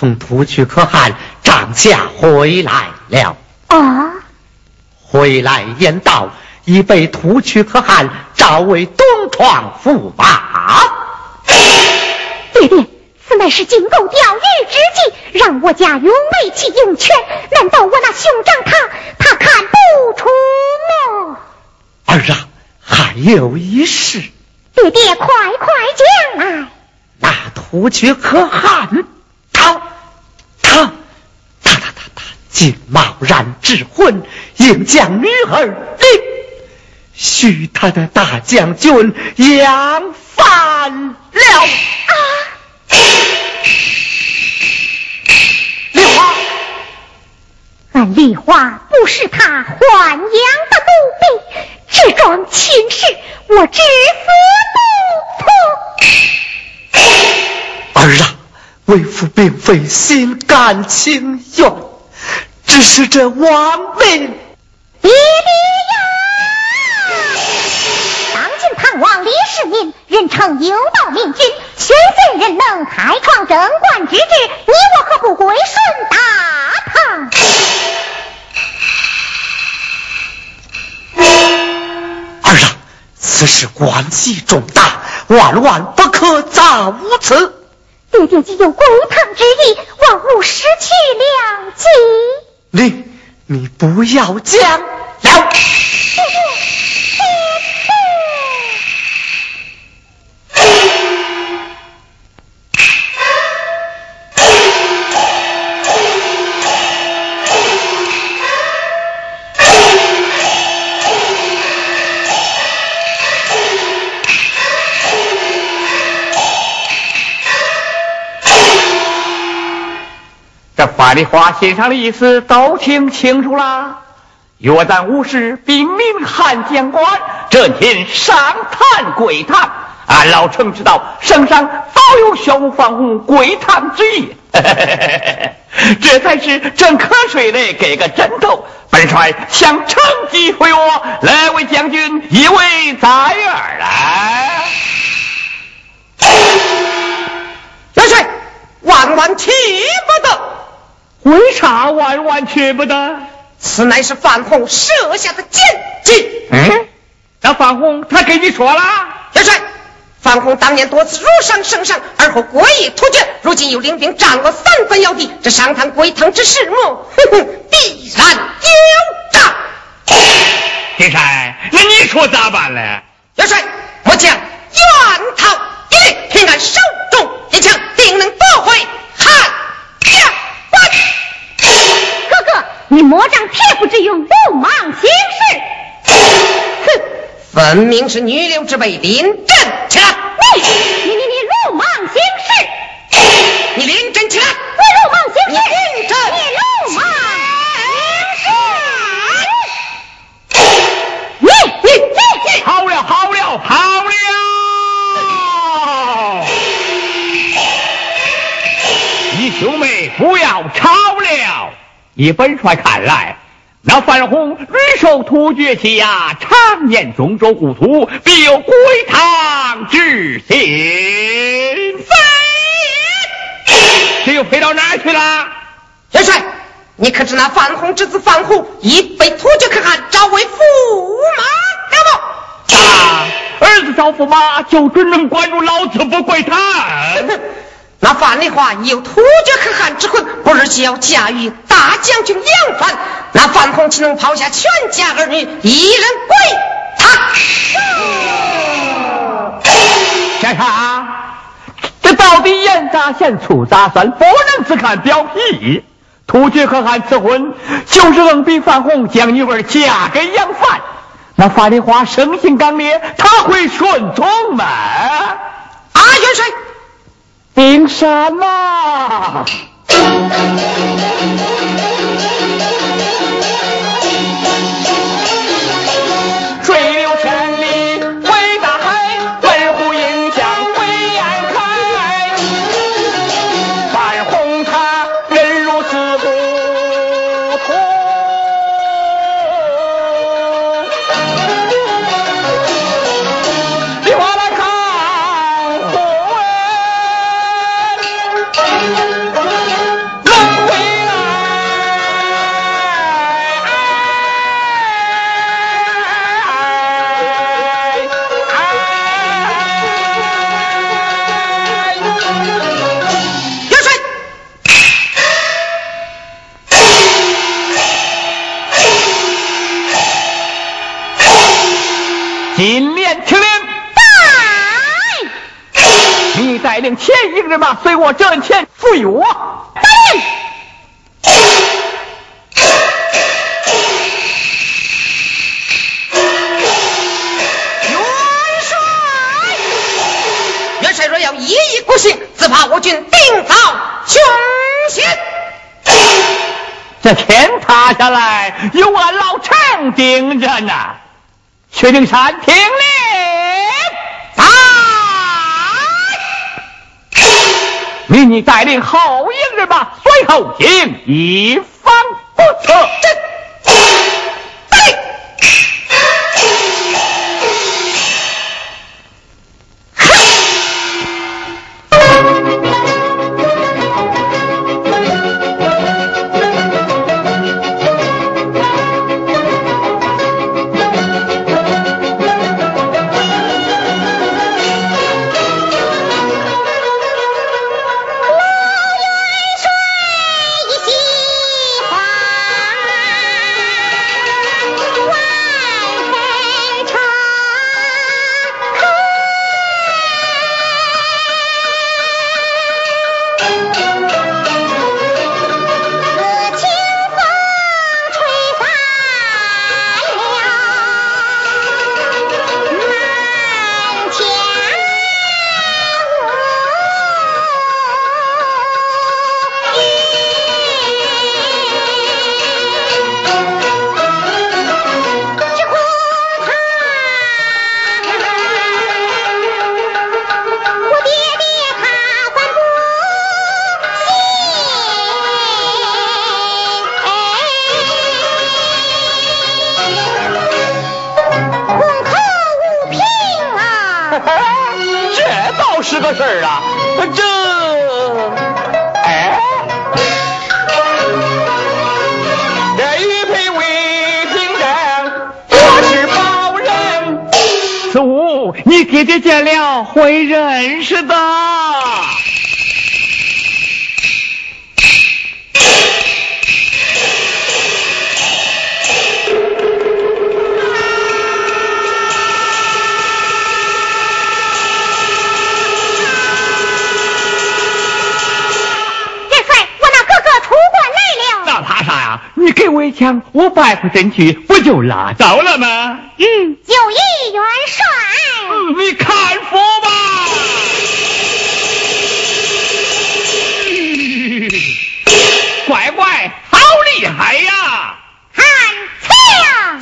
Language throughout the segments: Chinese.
从突厥可汗帐下回来了。啊！回来言道，已被突厥可汗召为东床驸马。爹爹，此乃是金钩钓鱼之计，让我家用为其用权。难道我那兄长他他看不出吗？儿啊，还有一事。爹爹，快快讲来。那突厥可汗，他他他他他他，竟贸然指婚，应将女儿领，许他的大将军杨犯了。啊！丽花，俺丽花不是他豢养的奴婢，这桩亲事我知死不从。儿啊，为父并非心甘情愿，只是这王命。爹爹呀！当今唐王李世民，人称有道明君，选贤任能，开创贞观之治，你我何不归顺大唐？儿啊，此事关系重大，万万不可再无此。爹爹既有归唐之意，万勿失去良机。你你不要讲了。爹爹。这范丽花心上的意思都听清楚了。约旦武士禀明汉将官，这天上坛跪堂。俺老臣知道圣上早有宣武放红跪堂之意，这才是正瞌睡的，给个枕头。本帅想乘机回我，来为将军一位在耳来。元帅，万万去不得。为啥万万去不得？此乃是范红设下的奸计。嗯，那范红他跟你说了？元帅，范红当年多次辱伤圣上，而后国意突厥，如今又领兵占了三分要地，这商汤归唐之事，么？哼哼，必然有诈。丁山，那你说咋办呢？元帅，末将愿逃一律平安手中一枪，定能夺回汉。哥哥，你莫仗铁腹之勇，鲁莽行事。哼，分明是女流之辈，临阵起来！你你你你鲁莽行事！你临阵起来！我鲁莽行事！你临阵！你鲁莽行事！你你你你！好了好了好了！你兄妹不要吵了。以本帅看来，那范红屡受突厥欺压，常年中州故土，必有归唐之心。非这又飞到哪儿去了？元帅，你可知那范红之子范虎已被突厥可汗召为驸马了不？啊，儿子招驸马，就准能管住老子不归唐。那范丽华有突厥可汗之魂，不日就要嫁于大将军杨帆，那范红岂能抛下全家儿女，一人归他？先生，这到底言咋嫌粗咋算，不能只看表皮。突厥可汗赐婚，就是硬逼范红将女儿嫁给杨帆。那范丽华生性刚烈，他会顺从吗？啊，元帅。凭什么？随我阵前赴约。答应。元帅，元帅若要一意孤行，只怕我军定遭凶险。这天塌下来，有俺老陈顶着呢。薛丁山听令，命你带领后营人马随后行，以防不测。枪，我摆回身去，不就拉倒了吗？嗯，就一元帅。嗯，你看佛吧。乖乖，好厉害呀！看枪。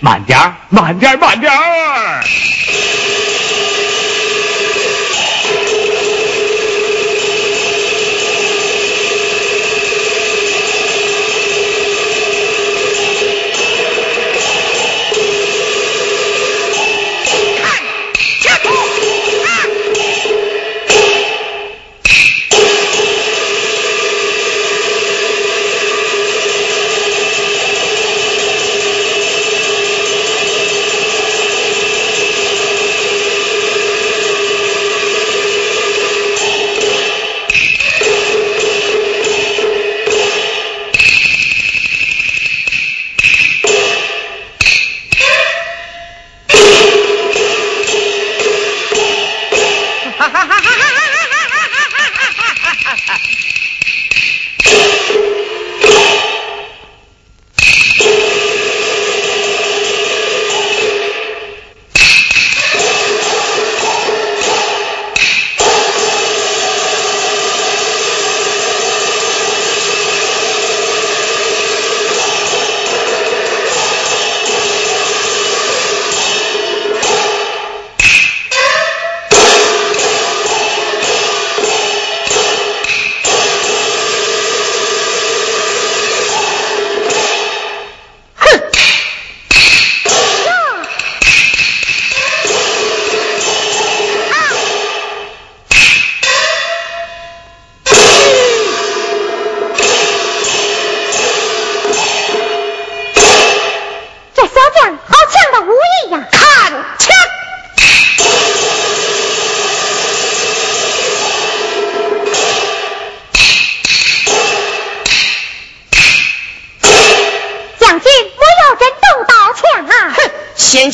慢点儿，慢点儿，慢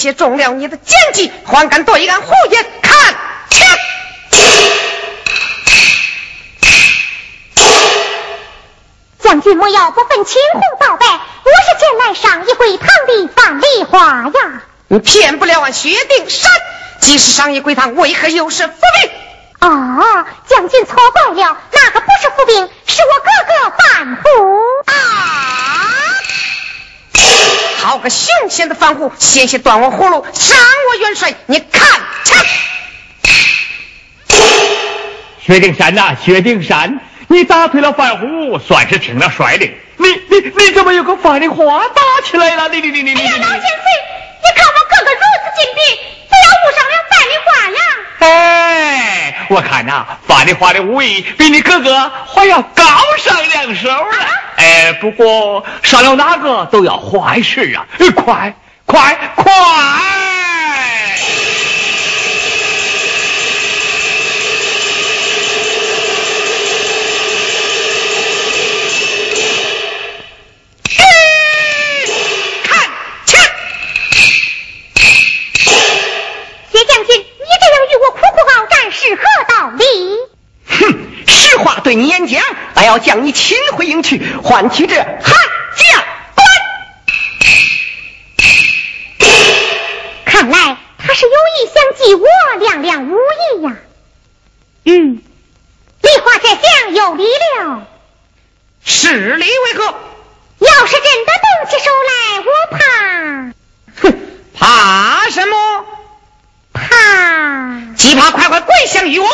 些中了你的奸计，还敢对俺胡言？看，枪！将军莫要不分青红皂白，我是前来上一回堂的范丽华呀。你骗不了俺薛丁山，即使上一回堂，为何又是伏兵？啊，将军错怪了，那个不是伏兵，是我哥哥范虎啊！好个凶险的反虎，险些断我葫芦，伤我元帅！你看，枪！薛丁山呐，薛丁山，你打退了范虎，算是挺了帅的。你你你怎么又跟范丽花打起来了？你你你你你！哎呀，老先生，你看我哥哥如此精辟，不要误伤了范丽花呀！哎，我看呐，范丽花的武艺比你哥哥还要高上两手了。哎，不过上了哪个都要坏事啊！快快快！看，何道理？哼，实话对你演讲，俺要将你擒回营去，换取这汉将官。看来他是有意想计我两两武艺呀。嗯，梨花这厢有理了。是理为何？要是真的动起手来，我怕，哼，怕什么？怕，只怕快快跪向于我。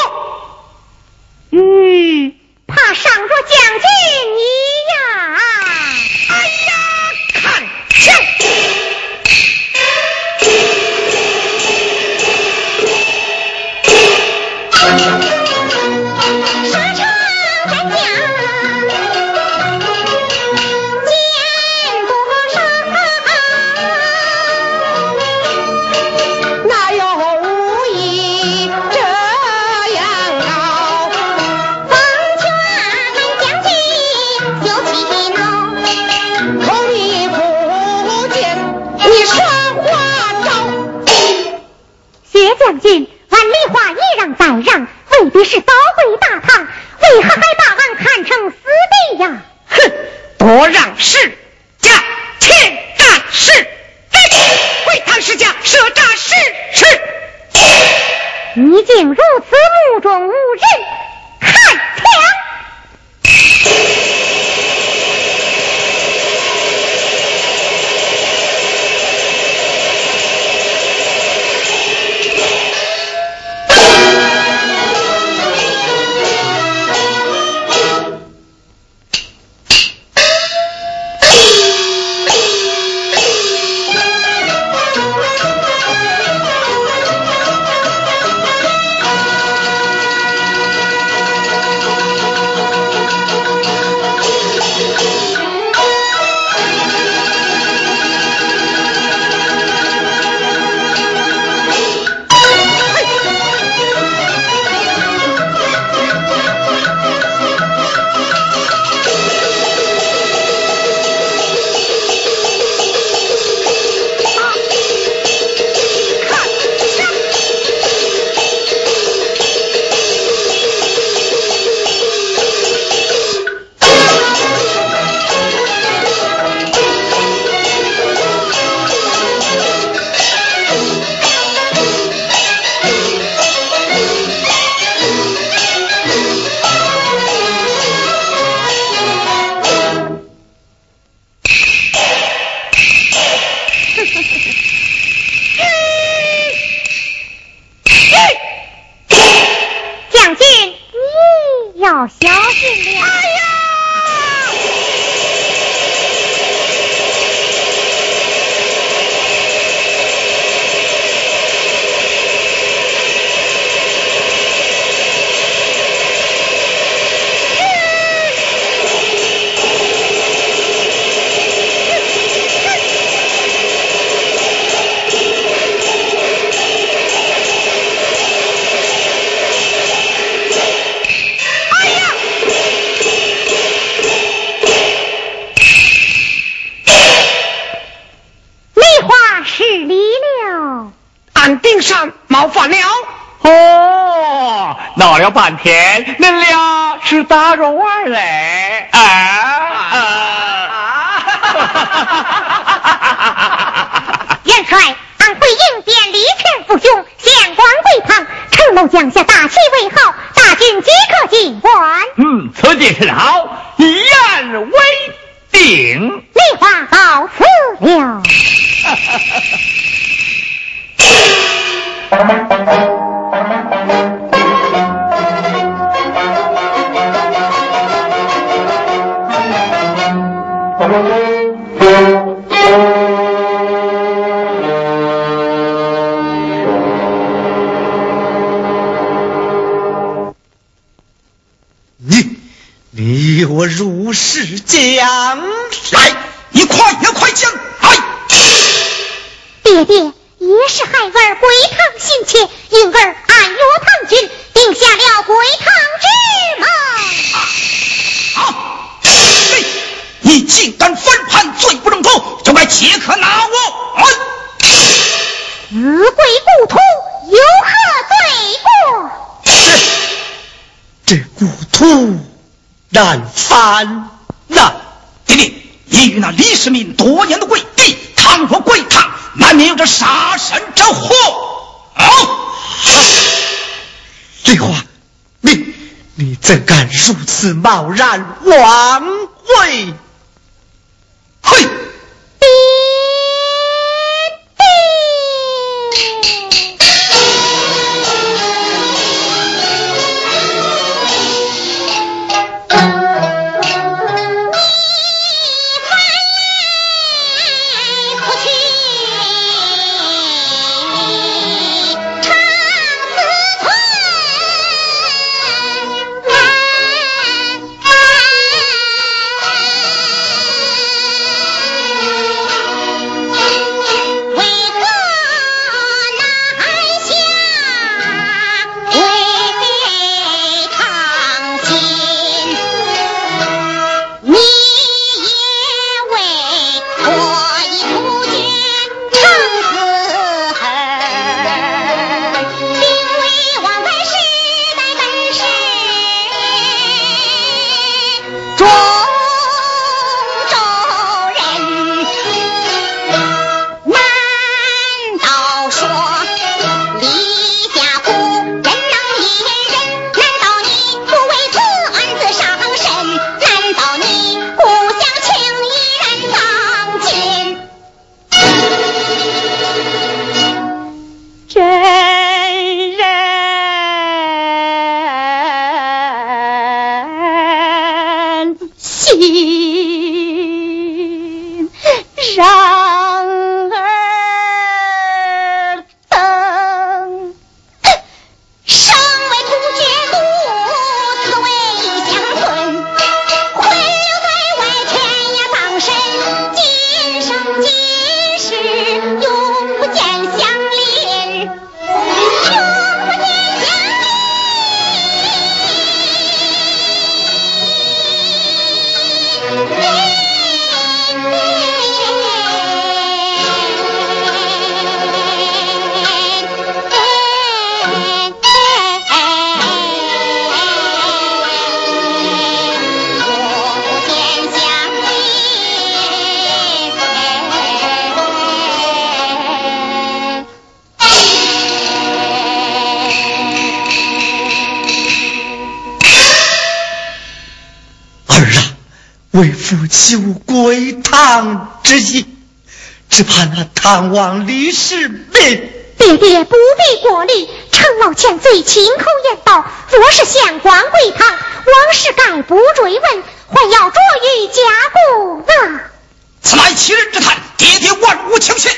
嗯，怕上着将军你呀。你，你我如是讲来，你快也快讲来！爹爹，也是孩儿归堂心切，因儿暗约唐军，定下了归堂之盟。啊！嘿，你竟敢反叛，罪不能脱，就该切可拿我！哎死归故土，有何罪过？这故土难翻呐！弟弟，你与那李世民多年的贵敌，倘若归堂，难免有着杀身之祸。啊！李华，你你怎敢如此贸然妄唐王李世民爹爹不必过虑，程老千岁亲口言道：若是县官归堂，往事概不追问，还要着于家公啊！此乃欺人之谈，爹爹万无轻信。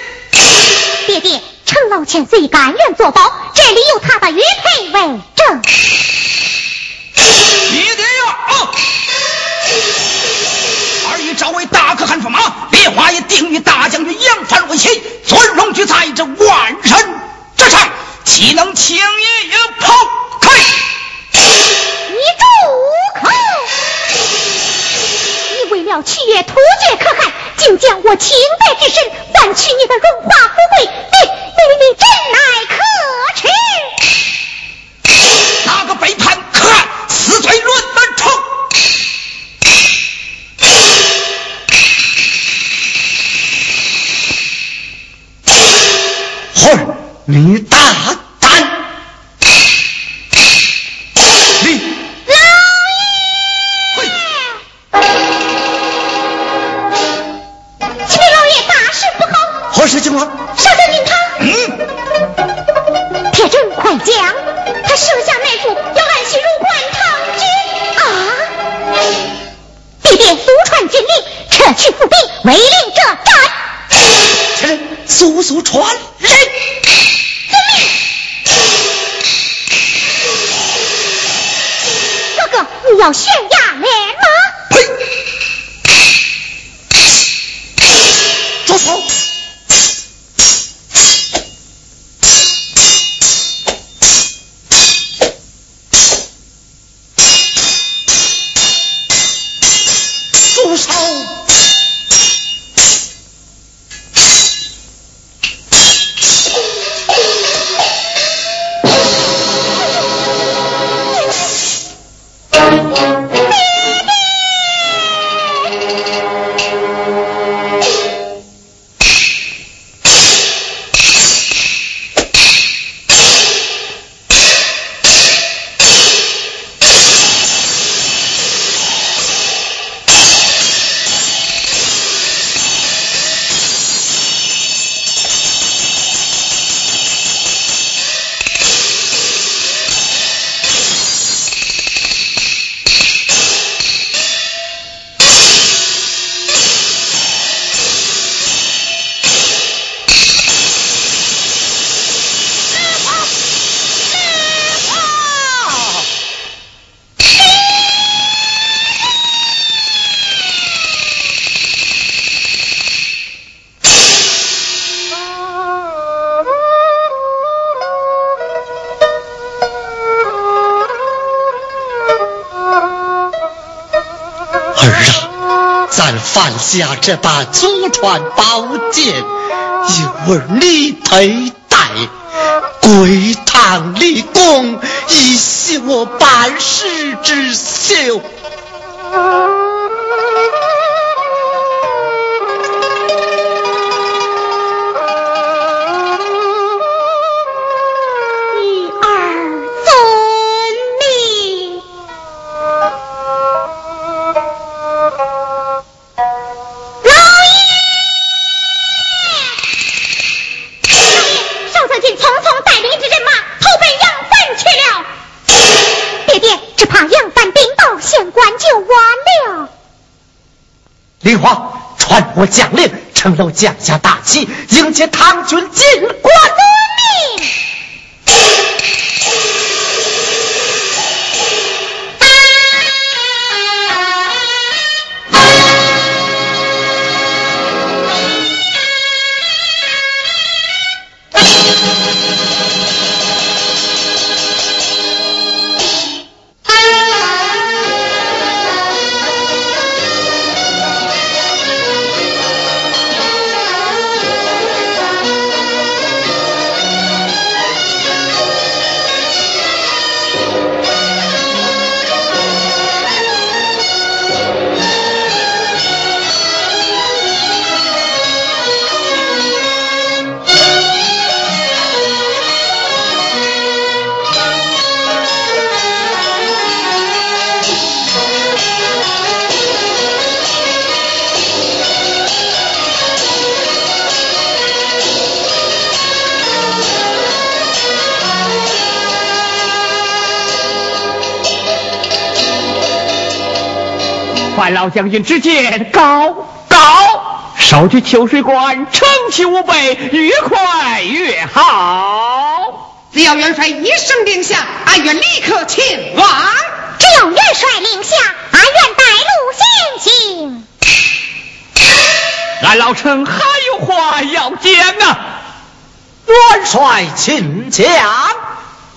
爹爹，程老千岁甘愿做保，这里有他的玉佩为证。定与大将军杨帆为妻，尊荣居在这万人之上，岂能轻易抛开？你住口！你为了取悦突厥可汗，竟将我清白之身换取你的荣华富贵，你你你真乃可你大胆！下这把祖传宝剑，由儿你佩戴，归堂立功，以谢我半世之秀。林华，传我将令，城楼降下大旗，迎接唐军进关。老将军之见高高，烧去秋水关，成其无备，越快越好。只要元帅一声令下，俺愿立刻前往。只要元帅令下，俺愿带路先行。俺老臣还有话要讲啊！元帅请讲。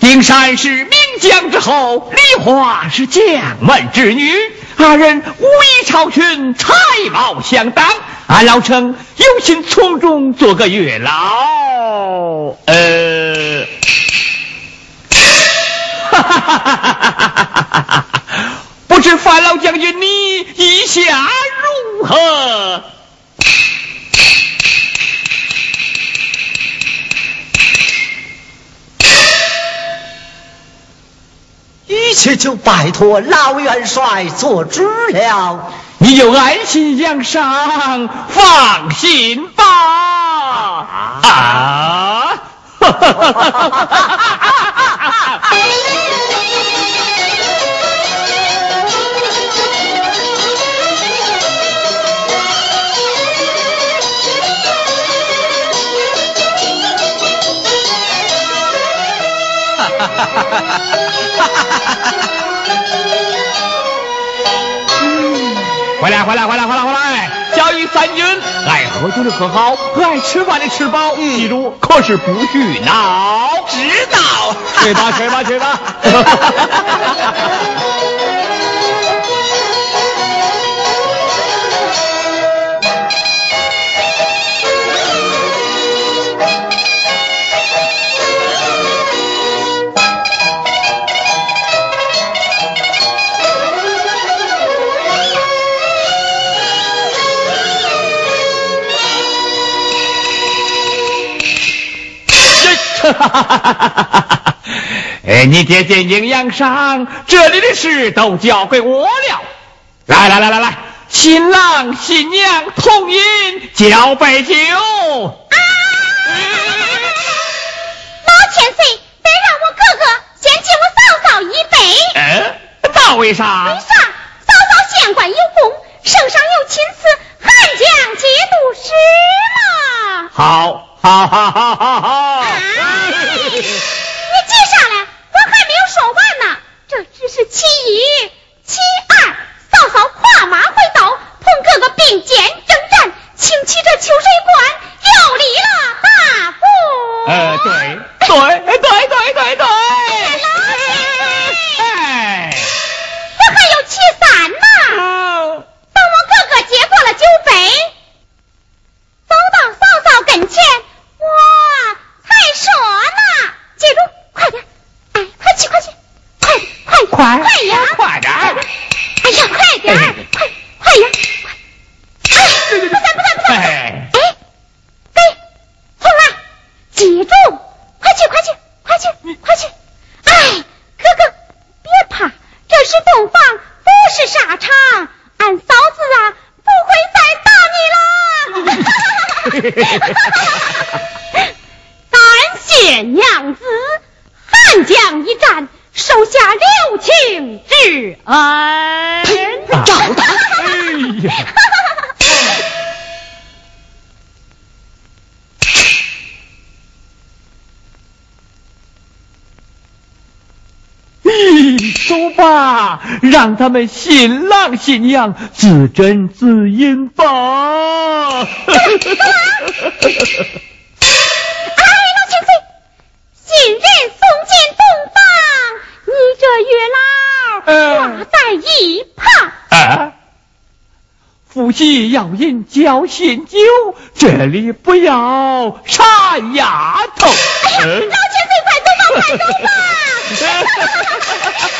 丁山是名将之后，李华是将门之女。他人武艺超群，才貌相当，俺老成有心从中做个月老，呃，哈哈哈哈哈哈哈哈哈哈！不知范老将军你意下如何？一切就拜托老元帅做主了。你就安心养伤，放心吧。啊！哈哈哈哈哈哈！回来，回来，回来，回来，回来！教育三军，爱喝酒的喝好，爱吃饭的吃饱，记住，可是不许闹。知道。去吧，去吧，去吧。哎，你爹见营养上，这里的事都交给我了。来来来来来，新郎新娘同饮，交杯酒。啊！老千岁，得让我哥哥先敬我嫂嫂一杯。嗯，那为啥？为啥？嫂嫂县官有功，圣上有亲赐，汉将节度使嘛。好。好好好好好！你接下来我还没有说完呢，这只是其一，其二，嫂嫂跨马回刀，同哥哥并肩征战，请起这秋水关，要立了大功。呃，对对对对对对。哎，我还有其三呢。等我哥哥接过了酒杯，走到嫂嫂跟前。我才说呢，记住，快点，哎，快去，快去，快快快快呀，快点！哎呀，快点，快快呀，快！哎，不算不算不算！哎，给，红儿，记住，快去快去快去快去！哎，哥哥别怕，这是洞房，不是沙场，俺嫂子啊不会再打你了。感谢娘子，汉将一战，收下留情之恩。赵大。走吧，让他们新郎新娘自斟自饮吧。哎，老千岁，新人送进洞房，你这月老挂在一旁。啊，夫妻要饮交新酒，这里不要傻丫头。哎呀，老千岁，快走吧，快走吧。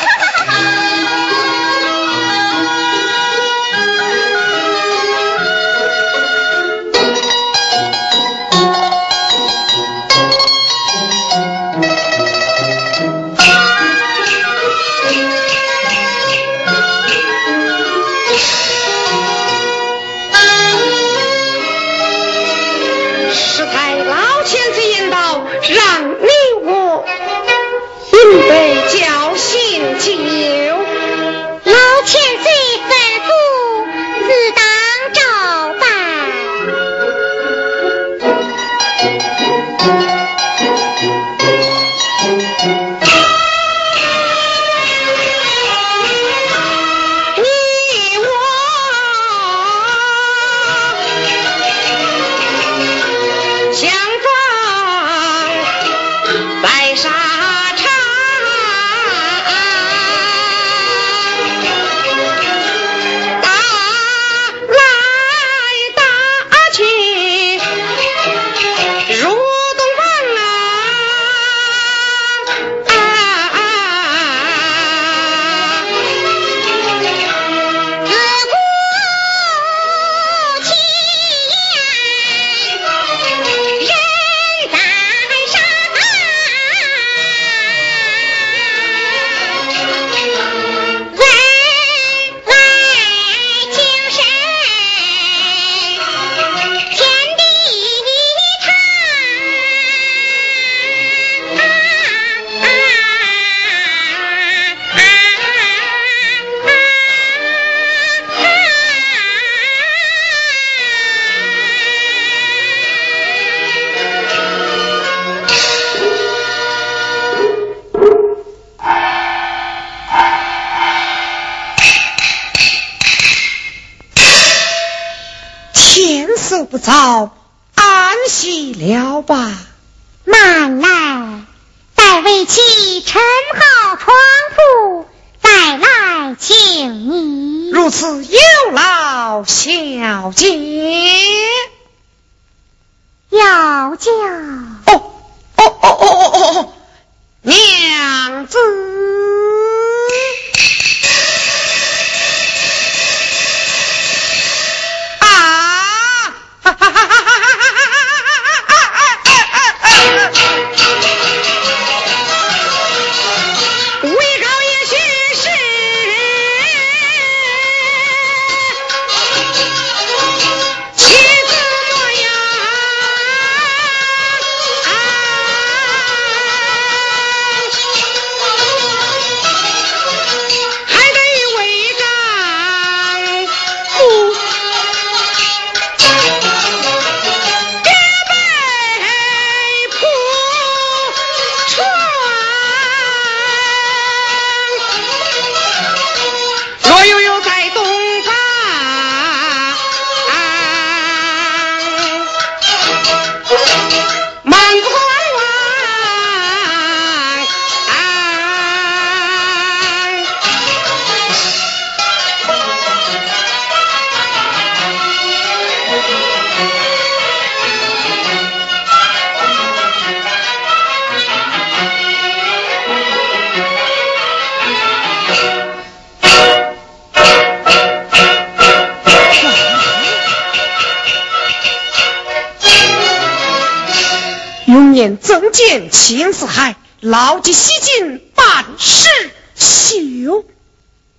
见秦四海牢记西进办事情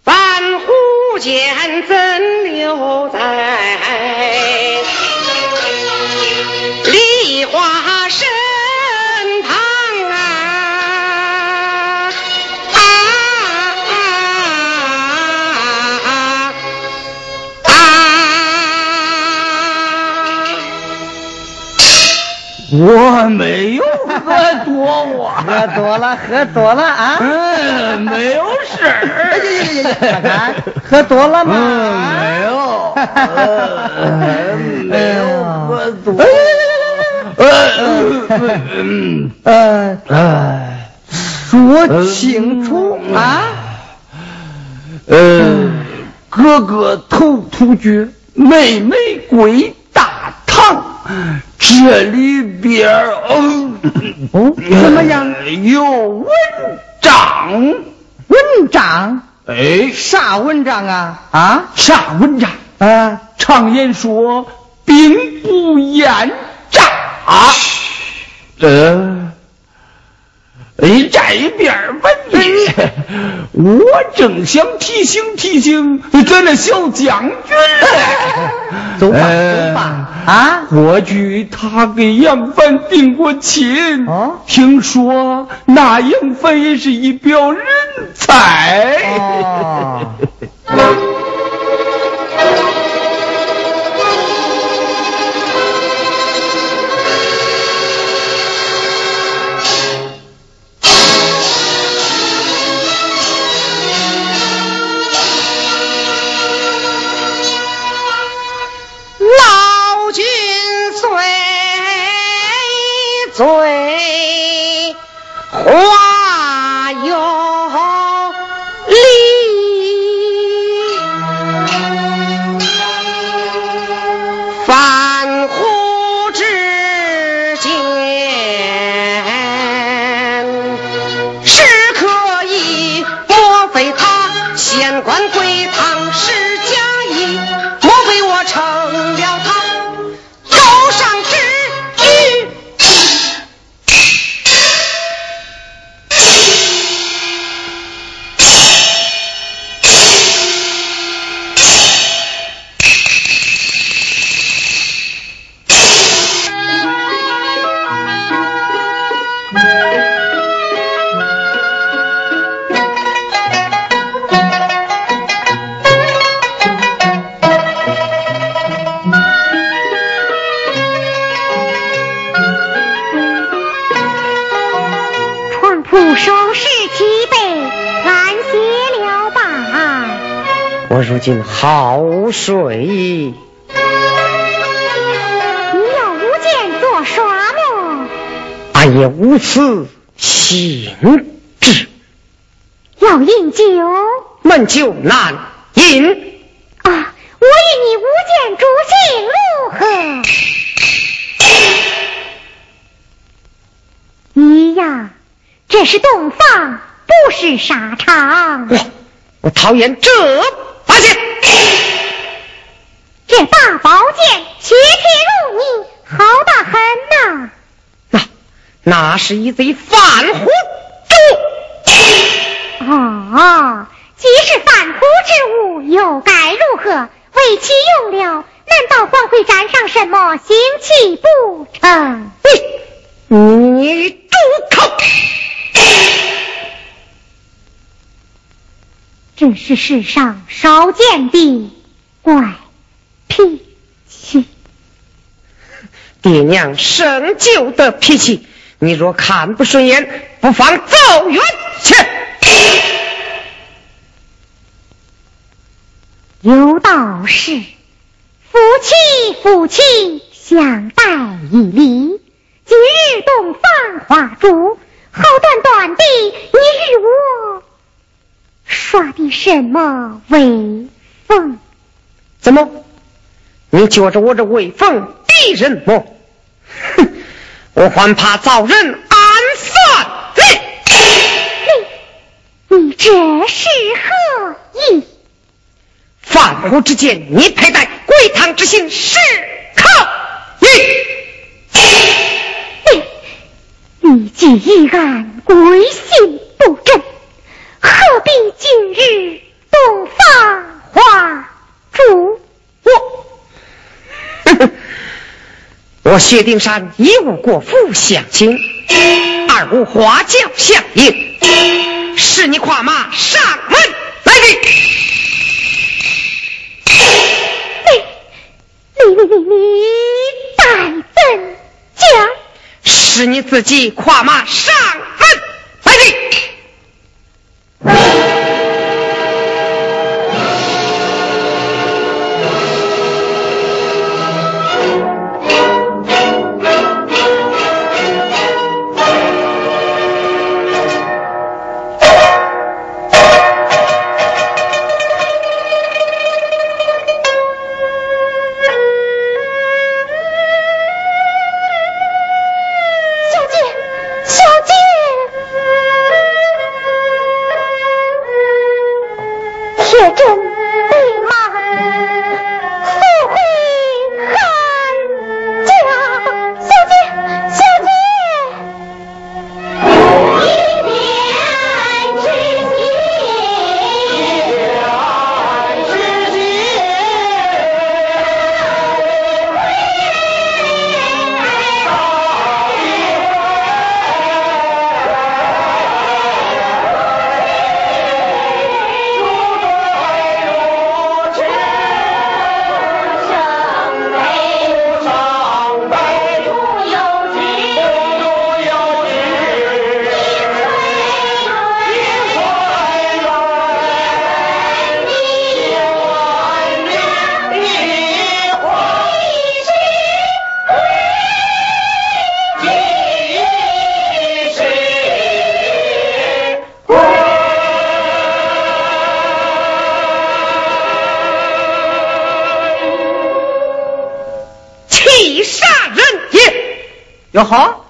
半壶间怎留在梨花身旁啊啊啊啊我没有喝多，我喝多了，喝多了啊！嗯，没有事儿。哎呀呀呀看看，喝多了吗？没有，没有喝多。嗯嗯哎，说清楚啊！呃，哥哥头突厥，妹妹归大唐。这里边哦哦，怎么样？有文章，文章？哎，啥文章啊？啊？啥文章？啊？常言说，兵不厌诈。呃。哎，这边问你，我正想提醒提醒咱那小将军 走吧，走吧。啊，过去他给杨帆定过亲，啊，听说那杨帆也是一表人才。哦。这是洞房，不是沙场。我我讨厌这把剑，这大宝剑雪铁如泥，好大很呐。那那是一贼贩虎猪。哦，既是反胡之物，又该如何？为其用了，难道还会沾上什么腥气不成？你你住口！这是世上少见的怪脾气。爹娘生就的脾气，你若看不顺眼，不妨走远去。有道是：夫妻夫妻，相待以礼。今日洞房花烛，好端端的，你与我耍的什么威风？怎么？你觉着我这威风逼人不？哼！我还怕遭人暗算。你你这是何意？贩虎之剑，你佩戴归堂之心是可以。你既一案归心不正，何必今日洞房花烛？我，我薛丁山一无国父相亲，二无花轿相迎，是你跨马上门来的。你你你你你待怎讲？是你自己跨马上。哟呵，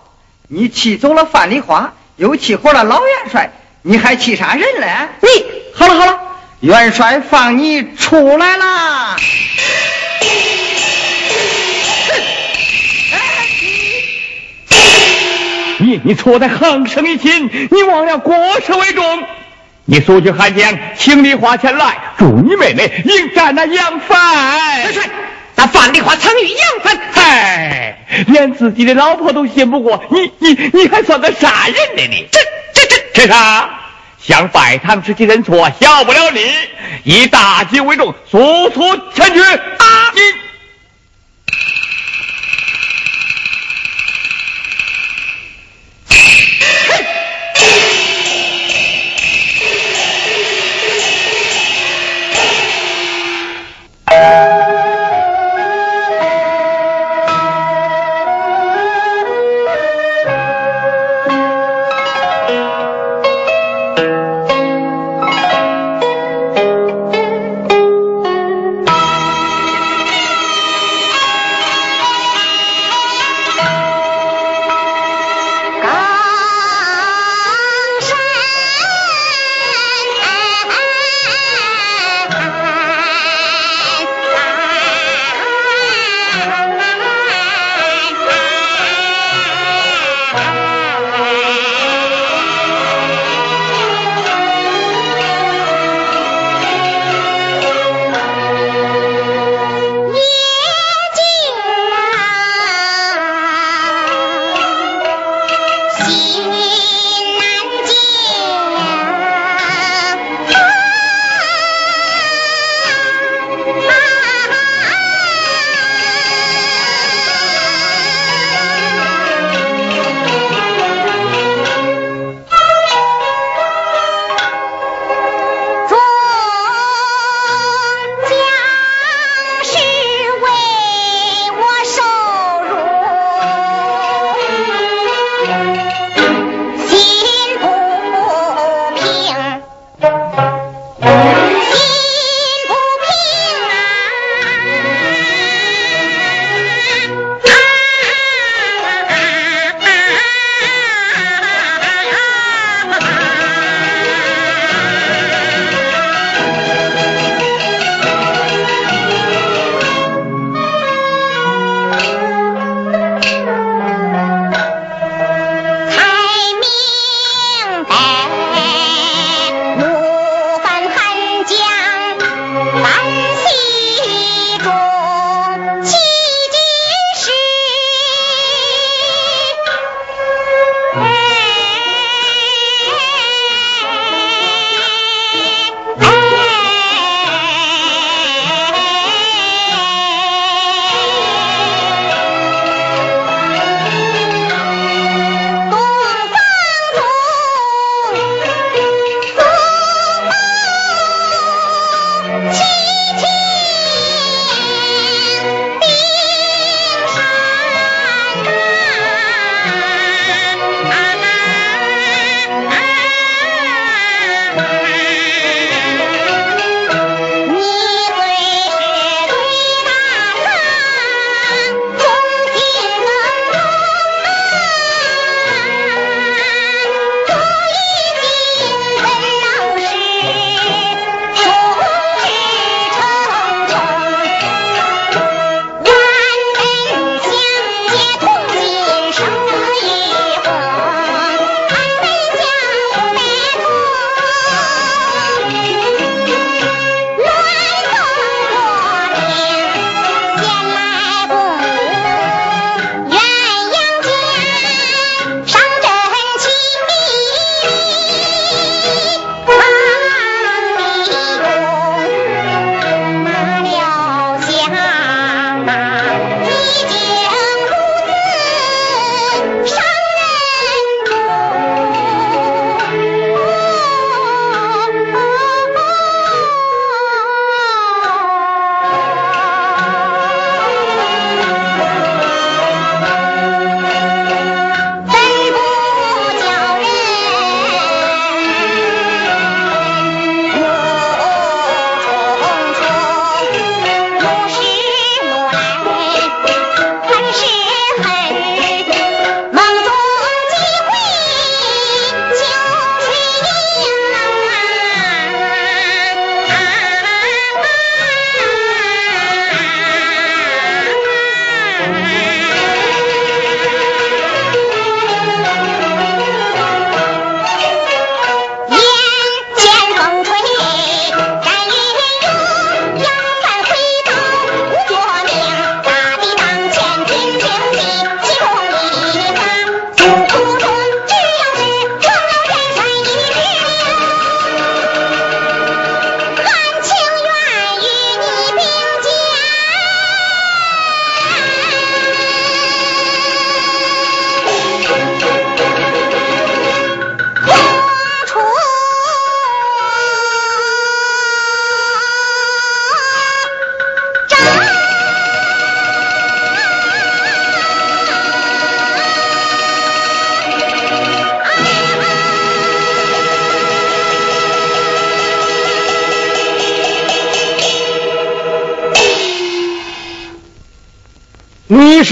你气走了范丽花，又气活了老元帅，你还气啥人嘞？你好了好了，元帅放你出来了。你你错在横生一心，你忘了国事为重。你速去汉江，请丽花前来助你妹妹迎战那杨帆。元帅。那范丽花曾与杨帆，嗨，连自己的老婆都信不过，你你你还算个啥人呢？你这这这这啥？想拜堂之妻认错，小不了你，以大局为重，速速前去。啊！你。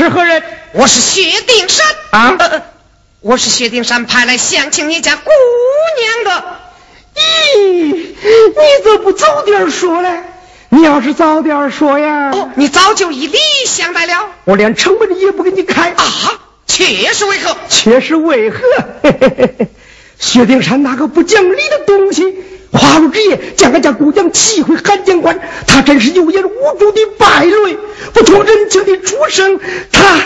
是何人？我是薛丁山啊呃我是薛丁山派来相请你家姑娘的。咦，你怎么不早点说嘞？你要是早点说呀，哦，你早就以礼相待了我连城门也不给你开啊？却是为何？却是为何？嘿嘿嘿嘿薛丁山那个不讲理的东西，花露之夜将俺家姑娘气回汉江关，他真是有眼无珠的败类，不通人情的畜生。他，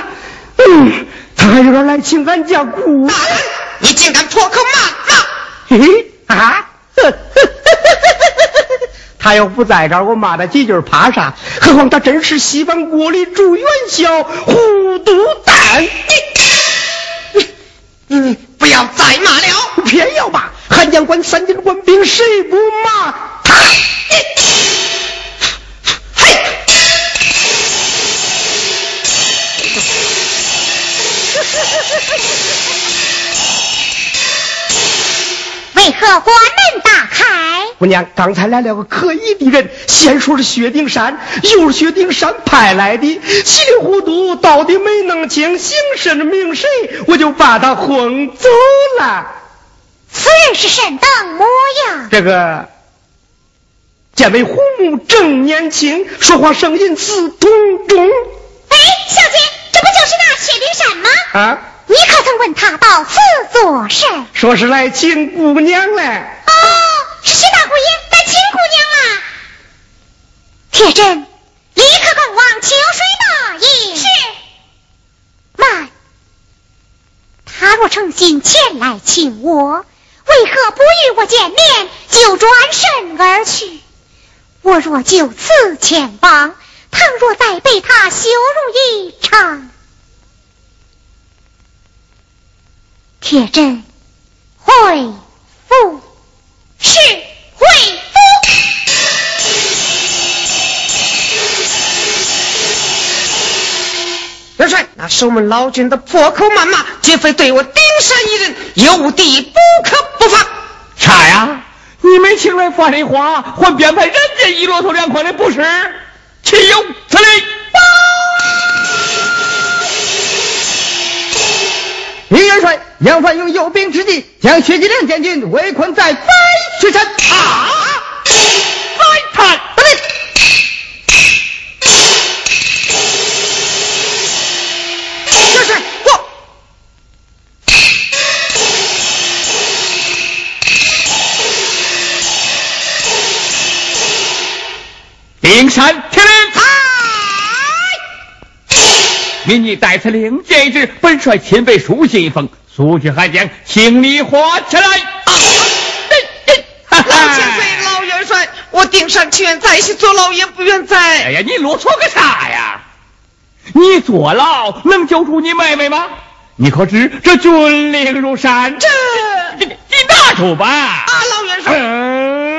嗯，他还有点来请俺家姑。大人，你竟敢破口骂骂！嘿啊！他要不在这儿，我骂他几句怕啥？何况他真是西方国里朱元宵糊涂蛋！不要再骂了！偏要骂汉江关三千官兵，谁不骂他？嘿，为何关门大开？姑娘，刚才来了个可疑的人，先说是薛丁山，又是薛丁山派来的，稀里糊涂到底没弄清姓甚名谁，我就把他轰走了。此人是甚等模样？这个见为虎目，正年轻，说话声音似铜钟哎，小姐，这不就是那薛丁山吗？啊，你可曾问他到此做甚？说是来请姑娘来。哦，是薛大姑爷来请姑娘啦！铁真，立刻赶往秋水大营。是。慢，他若诚心前来请我，为何不与我见面就转身而去？我若就此前往，倘若再被他羞辱一场，铁真回府是回府。元帅，那是我们老君的破口谩骂，绝非对我丁山一人，有敌不可不防。啥呀？你们请来范丽花，还编排人家一骆驼两块的不是？岂有此理！李元帅，杨帆用诱兵之计，将薛继亮将军围困在白雪山。啊！来探！元帅，我丁山听令，嗨！命你在此领见一支，本帅亲笔书信一封，速去汉江，请你活起来。啊！老前辈，老元帅，我丁山情愿在一起坐牢，也不愿在哎。呀，你啰嗦个啥呀？你坐牢能救出你妹妹吗？你可知这军令如山？这你你拿住吧。啊，老元帅，嗯。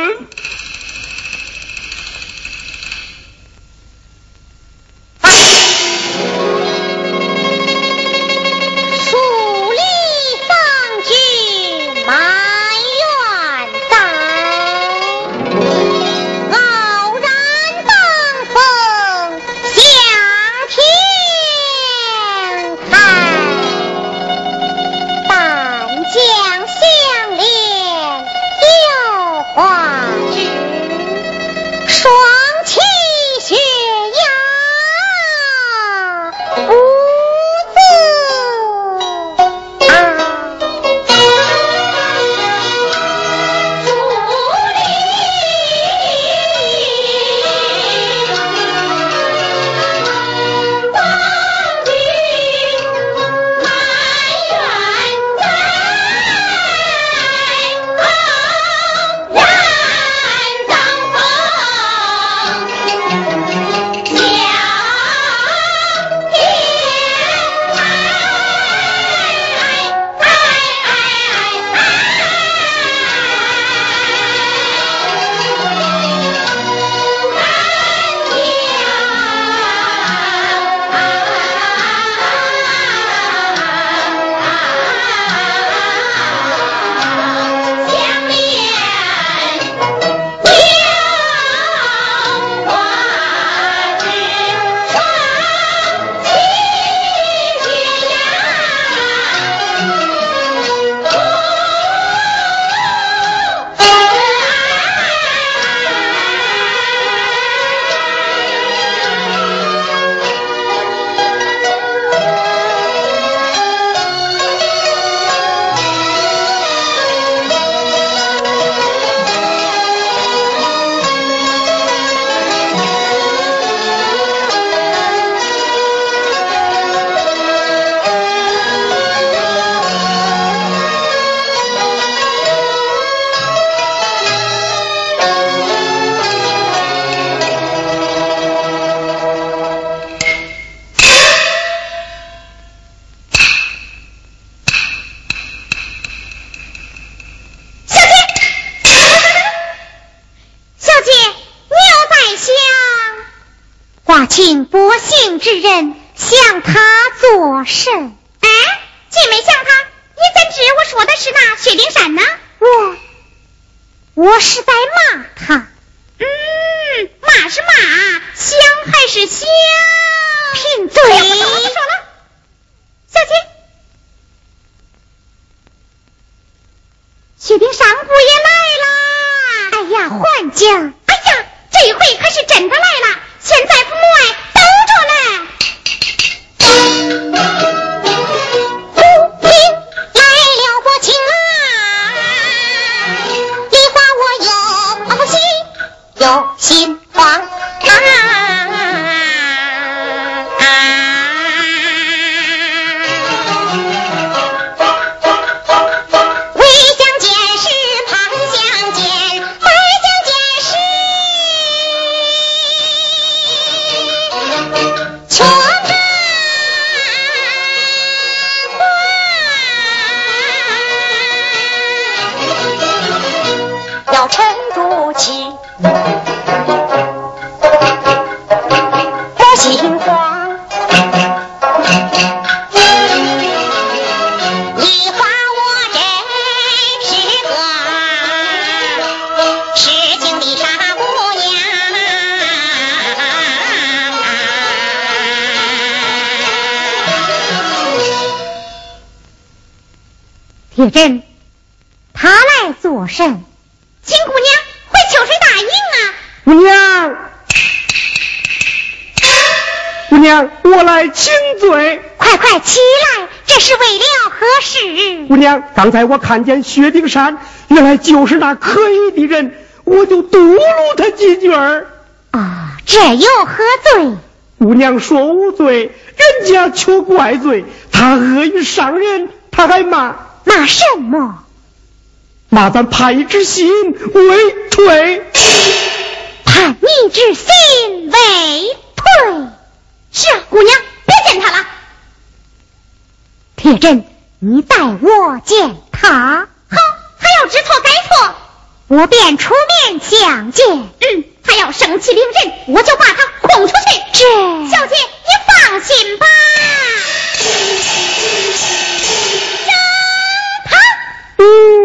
娘，刚才我看见薛丁山，原来就是那可疑的人，我就嘟噜他几句儿。啊，这又何罪？姑娘说无罪，人家却怪罪。他恶语伤人，他还骂骂什么？骂咱叛之心未退。叛逆之心未退。是啊，姑娘，别见他了。铁真，你带我见他，好，他要知错改错，我便出面相见。嗯，他要生气凌人，我就把他轰出去。这，小姐你放心吧。张唐。嗯。